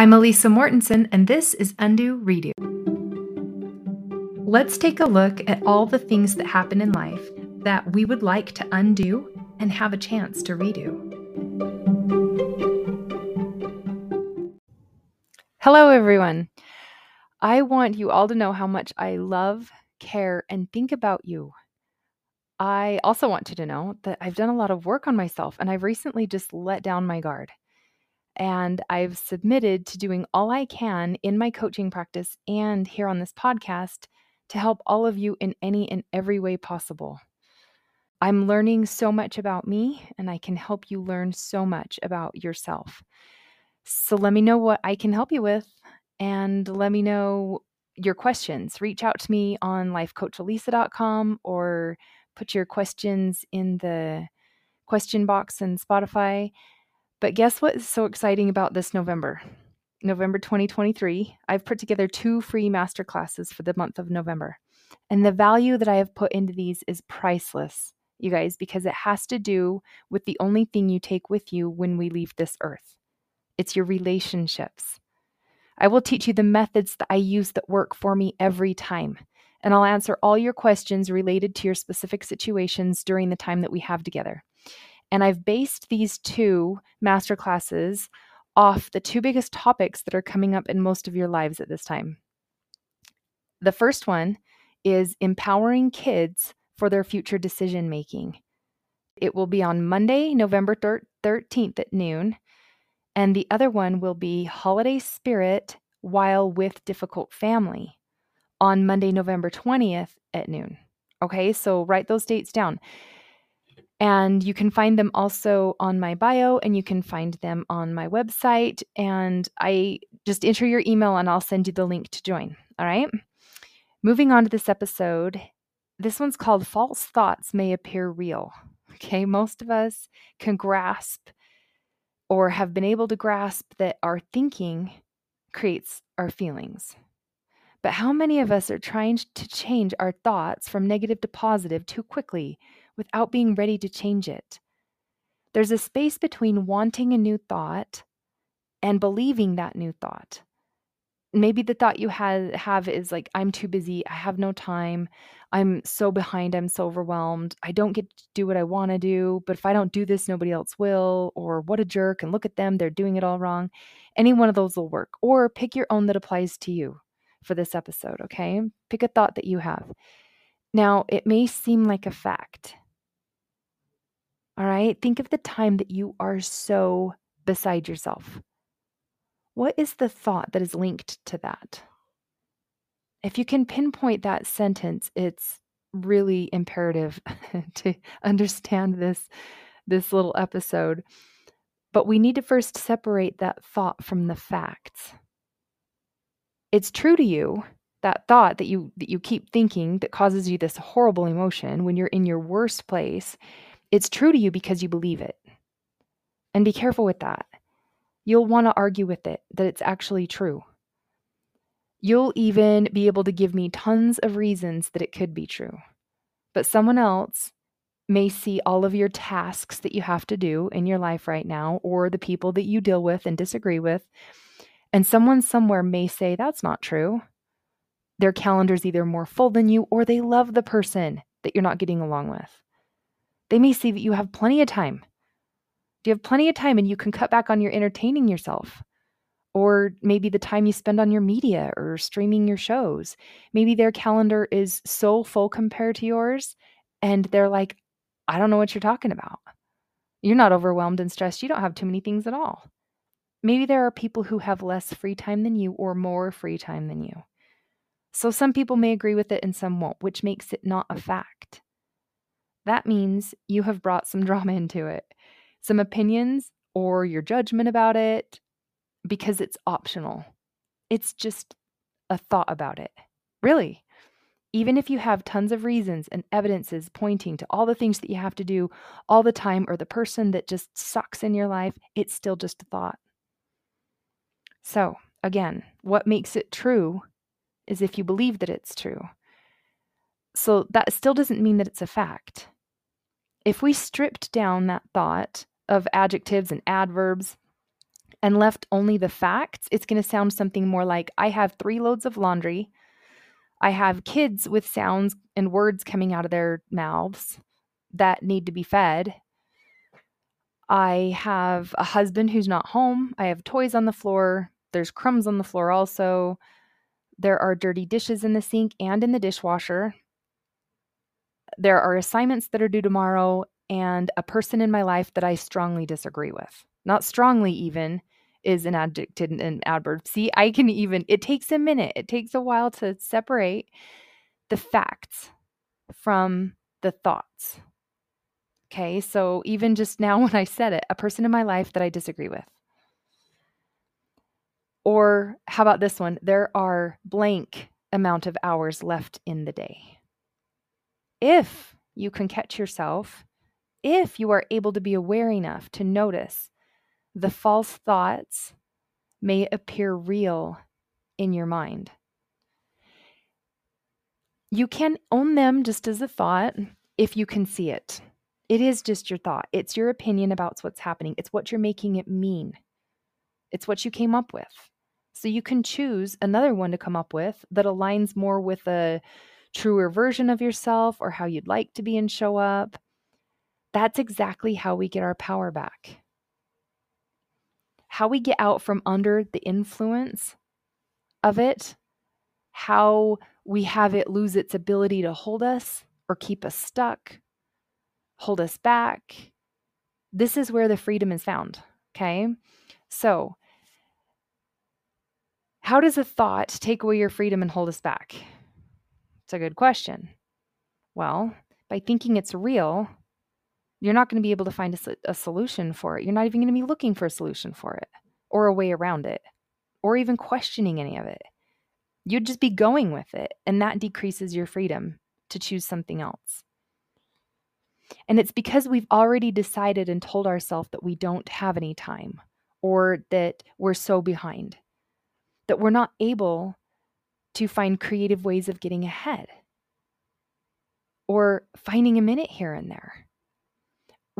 I'm Alisa Mortensen, and this is Undo Redo. Let's take a look at all the things that happen in life that we would like to undo and have a chance to redo. Hello, everyone. I want you all to know how much I love, care, and think about you. I also want you to know that I've done a lot of work on myself and I've recently just let down my guard. And I've submitted to doing all I can in my coaching practice and here on this podcast to help all of you in any and every way possible. I'm learning so much about me, and I can help you learn so much about yourself. So let me know what I can help you with, and let me know your questions. Reach out to me on lifecoachalisa.com or put your questions in the question box in Spotify but guess what is so exciting about this November? November 2023, I've put together two free master classes for the month of November. And the value that I have put into these is priceless, you guys, because it has to do with the only thing you take with you when we leave this earth it's your relationships. I will teach you the methods that I use that work for me every time. And I'll answer all your questions related to your specific situations during the time that we have together. And I've based these two master classes off the two biggest topics that are coming up in most of your lives at this time. The first one is empowering kids for their future decision making. It will be on Monday, November 13th at noon. And the other one will be Holiday Spirit While with Difficult Family on Monday, November 20th at noon. Okay, so write those dates down. And you can find them also on my bio and you can find them on my website. And I just enter your email and I'll send you the link to join. All right. Moving on to this episode. This one's called False Thoughts May Appear Real. Okay. Most of us can grasp or have been able to grasp that our thinking creates our feelings. But how many of us are trying to change our thoughts from negative to positive too quickly without being ready to change it. There's a space between wanting a new thought and believing that new thought. Maybe the thought you have, have is like, I'm too busy. I have no time. I'm so behind. I'm so overwhelmed. I don't get to do what I want to do. But if I don't do this, nobody else will. Or what a jerk. And look at them. They're doing it all wrong. Any one of those will work. Or pick your own that applies to you for this episode. Okay. Pick a thought that you have. Now, it may seem like a fact. All right. Think of the time that you are so beside yourself. What is the thought that is linked to that? If you can pinpoint that sentence, it's really imperative to understand this this little episode. But we need to first separate that thought from the facts. It's true to you, that thought that you that you keep thinking that causes you this horrible emotion when you're in your worst place it's true to you because you believe it. And be careful with that. You'll want to argue with it that it's actually true. You'll even be able to give me tons of reasons that it could be true. But someone else may see all of your tasks that you have to do in your life right now, or the people that you deal with and disagree with. And someone somewhere may say, That's not true. Their calendar's either more full than you, or they love the person that you're not getting along with. They may see that you have plenty of time. Do you have plenty of time and you can cut back on your entertaining yourself. Or maybe the time you spend on your media or streaming your shows. Maybe their calendar is so full compared to yours, and they're like, I don't know what you're talking about. You're not overwhelmed and stressed. You don't have too many things at all. Maybe there are people who have less free time than you or more free time than you. So some people may agree with it and some won't, which makes it not a fact that means you have brought some drama into it, some opinions or your judgment about it because it's optional. It's just a thought about it. Really. Even if you have tons of reasons and evidences pointing to all the things that you have to do all the time or the person that just sucks in your life, it's still just a thought. So, again, what makes it true is if you believe that it's true. So that still doesn't mean that it's a fact. If we stripped down that thought of adjectives and adverbs and left only the facts, it's going to sound something more like I have three loads of laundry. I have kids with sounds and words coming out of their mouths that need to be fed. I have a husband who's not home. I have toys on the floor. There's crumbs on the floor also. There are dirty dishes in the sink and in the dishwasher. There are assignments that are due tomorrow and a person in my life that I strongly disagree with. Not strongly, even is an adjective and an adverb. See, I can even, it takes a minute, it takes a while to separate the facts from the thoughts. Okay, so even just now when I said it, a person in my life that I disagree with. Or how about this one? There are blank amount of hours left in the day. If you can catch yourself, if you are able to be aware enough to notice the false thoughts may appear real in your mind. You can own them just as a thought if you can see it. It is just your thought. It's your opinion about what's happening. It's what you're making it mean. It's what you came up with. So you can choose another one to come up with that aligns more with a truer version of yourself or how you'd like to be and show up. That's exactly how we get our power back how we get out from under the influence of it, how we have it lose its ability to hold us or keep us stuck, hold us back. This is where the freedom is found. Okay. So, how does a thought take away your freedom and hold us back? It's a good question. Well, by thinking it's real, you're not going to be able to find a, a solution for it. You're not even going to be looking for a solution for it or a way around it or even questioning any of it. You'd just be going with it, and that decreases your freedom to choose something else. And it's because we've already decided and told ourselves that we don't have any time or that we're so behind that we're not able to find creative ways of getting ahead or finding a minute here and there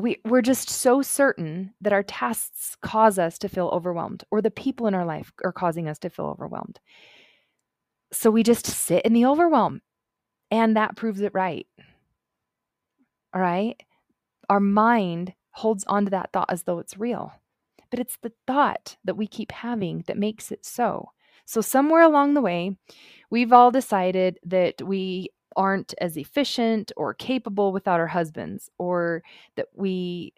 we, we're just so certain that our tasks cause us to feel overwhelmed, or the people in our life are causing us to feel overwhelmed. So we just sit in the overwhelm, and that proves it right. All right. Our mind holds on to that thought as though it's real, but it's the thought that we keep having that makes it so. So, somewhere along the way, we've all decided that we aren't as efficient or capable without our husbands, or that we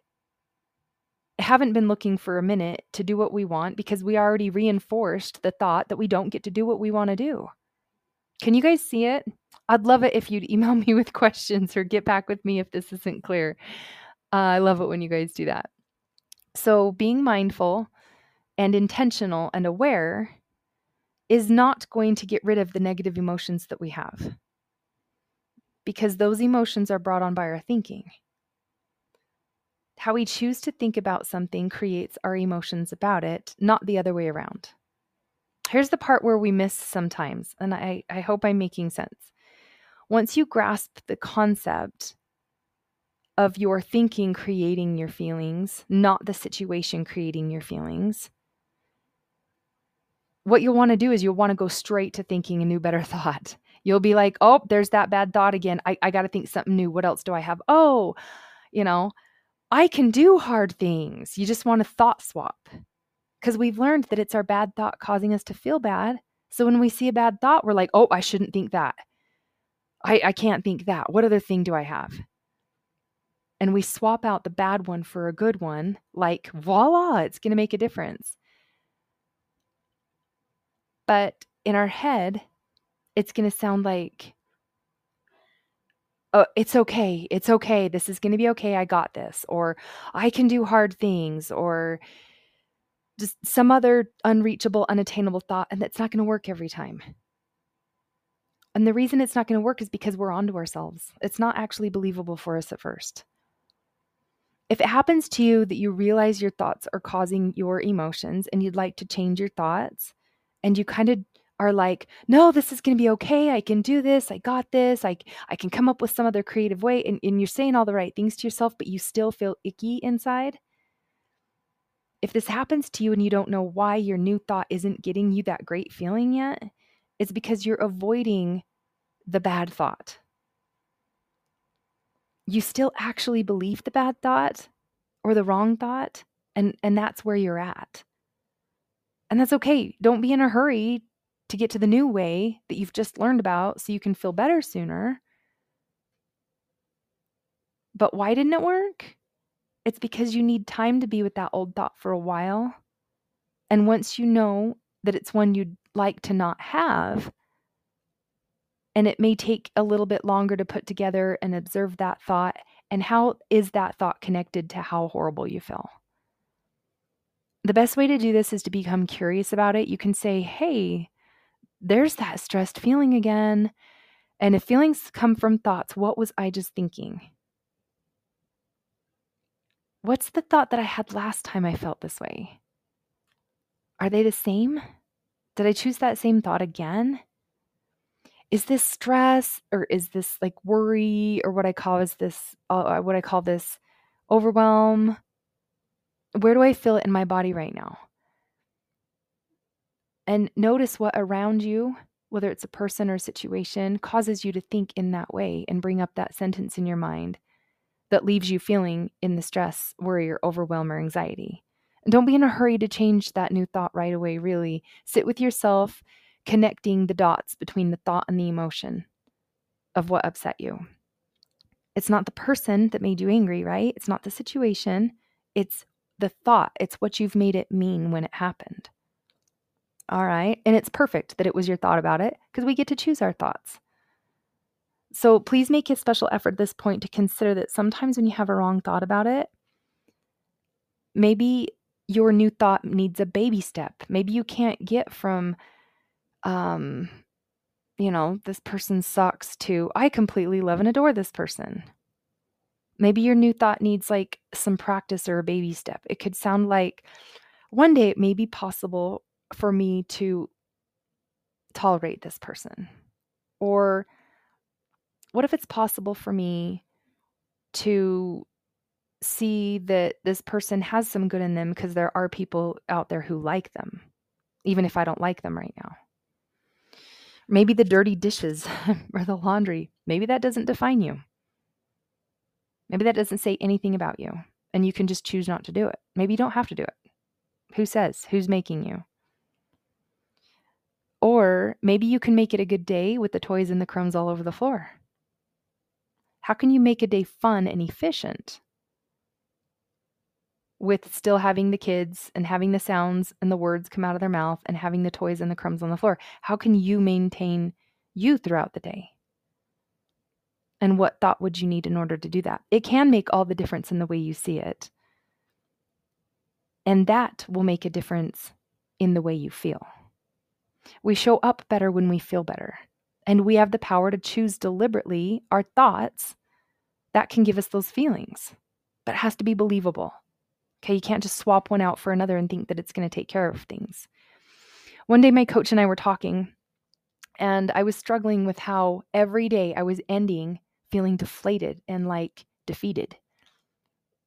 haven't been looking for a minute to do what we want because we already reinforced the thought that we don't get to do what we want to do. Can you guys see it? I'd love it if you'd email me with questions or get back with me if this isn't clear. Uh, I love it when you guys do that. So, being mindful and intentional and aware is not going to get rid of the negative emotions that we have because those emotions are brought on by our thinking. How we choose to think about something creates our emotions about it, not the other way around. Here's the part where we miss sometimes, and I, I hope I'm making sense. Once you grasp the concept of your thinking creating your feelings, not the situation creating your feelings, what you'll want to do is you'll want to go straight to thinking a new, better thought. You'll be like, oh, there's that bad thought again. I, I got to think something new. What else do I have? Oh, you know, I can do hard things. You just want to thought swap because we've learned that it's our bad thought causing us to feel bad. So when we see a bad thought, we're like, oh, I shouldn't think that. I, I can't think that. What other thing do I have? And we swap out the bad one for a good one, like voila, it's going to make a difference. But in our head, it's going to sound like, oh, it's okay. It's okay. This is going to be okay. I got this. Or I can do hard things. Or just some other unreachable, unattainable thought. And that's not going to work every time. And the reason it's not going to work is because we're onto ourselves. It's not actually believable for us at first. If it happens to you that you realize your thoughts are causing your emotions and you'd like to change your thoughts, and you kind of are like, no, this is going to be okay. I can do this. I got this. I, I can come up with some other creative way. And, and you're saying all the right things to yourself, but you still feel icky inside. if this happens to you and you don't know why your new thought isn't getting you that great feeling yet, it's because you're avoiding the bad thought. You still actually believe the bad thought or the wrong thought, and, and that's where you're at. And that's okay. Don't be in a hurry to get to the new way that you've just learned about so you can feel better sooner. But why didn't it work? It's because you need time to be with that old thought for a while. And once you know that it's one you'd like to not have, and it may take a little bit longer to put together and observe that thought, and how is that thought connected to how horrible you feel? The best way to do this is to become curious about it. You can say, hey, there's that stressed feeling again. And if feelings come from thoughts, what was I just thinking? What's the thought that I had last time I felt this way? Are they the same? Did I choose that same thought again? Is this stress or is this like worry or what I call is this uh, what I call this overwhelm? Where do I feel it in my body right now? And notice what around you, whether it's a person or a situation, causes you to think in that way and bring up that sentence in your mind that leaves you feeling in the stress, worry, or overwhelm or anxiety. And don't be in a hurry to change that new thought right away, really. Sit with yourself, connecting the dots between the thought and the emotion of what upset you. It's not the person that made you angry, right? It's not the situation. It's the thought. It's what you've made it mean when it happened. All right. And it's perfect that it was your thought about it because we get to choose our thoughts. So please make a special effort at this point to consider that sometimes when you have a wrong thought about it, maybe your new thought needs a baby step. Maybe you can't get from, um, you know, this person sucks to I completely love and adore this person. Maybe your new thought needs like some practice or a baby step. It could sound like one day it may be possible for me to tolerate this person. Or what if it's possible for me to see that this person has some good in them because there are people out there who like them, even if I don't like them right now? Maybe the dirty dishes or the laundry, maybe that doesn't define you. Maybe that doesn't say anything about you and you can just choose not to do it. Maybe you don't have to do it. Who says? Who's making you? Or maybe you can make it a good day with the toys and the crumbs all over the floor. How can you make a day fun and efficient with still having the kids and having the sounds and the words come out of their mouth and having the toys and the crumbs on the floor? How can you maintain you throughout the day? And what thought would you need in order to do that? It can make all the difference in the way you see it. And that will make a difference in the way you feel. We show up better when we feel better. And we have the power to choose deliberately our thoughts that can give us those feelings. But it has to be believable. Okay, you can't just swap one out for another and think that it's going to take care of things. One day, my coach and I were talking, and I was struggling with how every day I was ending feeling deflated and like defeated.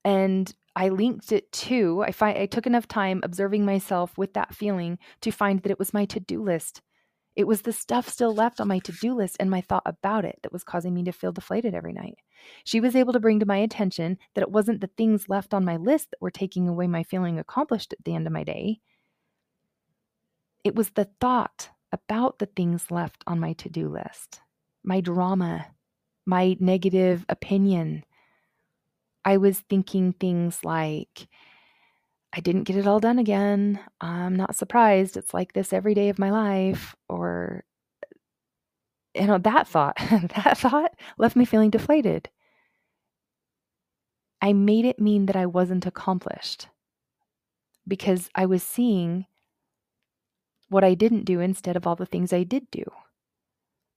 And I linked it to I find I took enough time observing myself with that feeling to find that it was my to-do list. It was the stuff still left on my to-do list and my thought about it that was causing me to feel deflated every night. She was able to bring to my attention that it wasn't the things left on my list that were taking away my feeling accomplished at the end of my day. It was the thought about the things left on my to-do list. My drama, my negative opinion, I was thinking things like, I didn't get it all done again. I'm not surprised. It's like this every day of my life. Or, you know, that thought, that thought left me feeling deflated. I made it mean that I wasn't accomplished because I was seeing what I didn't do instead of all the things I did do.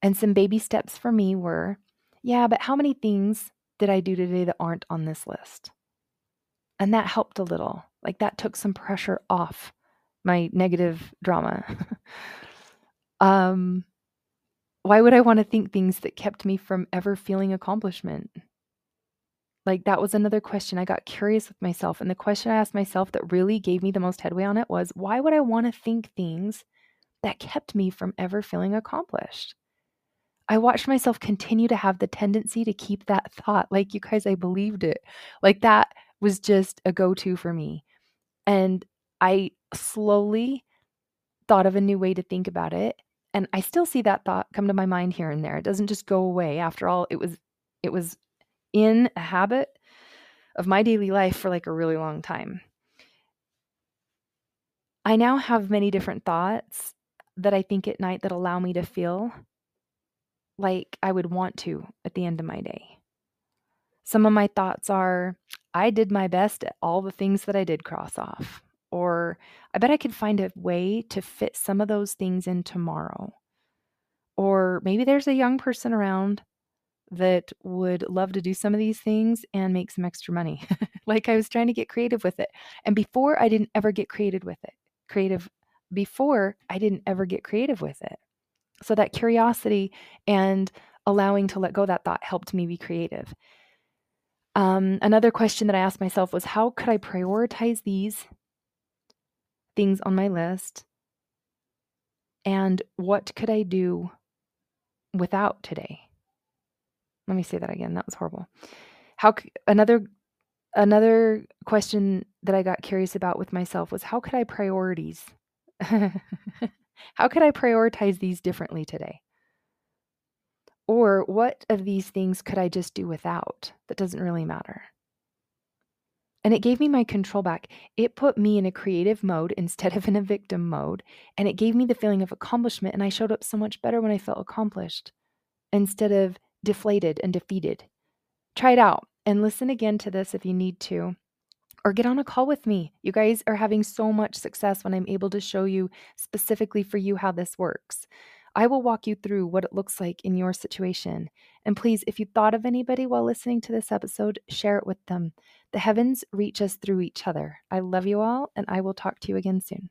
And some baby steps for me were yeah, but how many things did I do today that aren't on this list? And that helped a little. Like that took some pressure off my negative drama. um, why would I want to think things that kept me from ever feeling accomplishment? Like that was another question. I got curious with myself. And the question I asked myself that really gave me the most headway on it was why would I want to think things that kept me from ever feeling accomplished? I watched myself continue to have the tendency to keep that thought. Like, you guys, I believed it. Like, that was just a go to for me. And I slowly thought of a new way to think about it. And I still see that thought come to my mind here and there. It doesn't just go away. After all, it was it was in a habit of my daily life for like a really long time. I now have many different thoughts that I think at night that allow me to feel like I would want to at the end of my day. Some of my thoughts are I did my best at all the things that I did cross off. Or I bet I could find a way to fit some of those things in tomorrow. Or maybe there's a young person around that would love to do some of these things and make some extra money. like I was trying to get creative with it. And before I didn't ever get creative with it. Creative before I didn't ever get creative with it. So that curiosity and allowing to let go that thought helped me be creative. Um, another question that I asked myself was how could I prioritize these things on my list? And what could I do without today? Let me say that again. That was horrible. How another another question that I got curious about with myself was how could I priorities How could I prioritize these differently today? Or what of these things could I just do without that doesn't really matter? And it gave me my control back. It put me in a creative mode instead of in a victim mode. And it gave me the feeling of accomplishment. And I showed up so much better when I felt accomplished instead of deflated and defeated. Try it out and listen again to this if you need to or get on a call with me. You guys are having so much success when I'm able to show you specifically for you how this works. I will walk you through what it looks like in your situation. And please, if you thought of anybody while listening to this episode, share it with them. The heavens reach us through each other. I love you all, and I will talk to you again soon.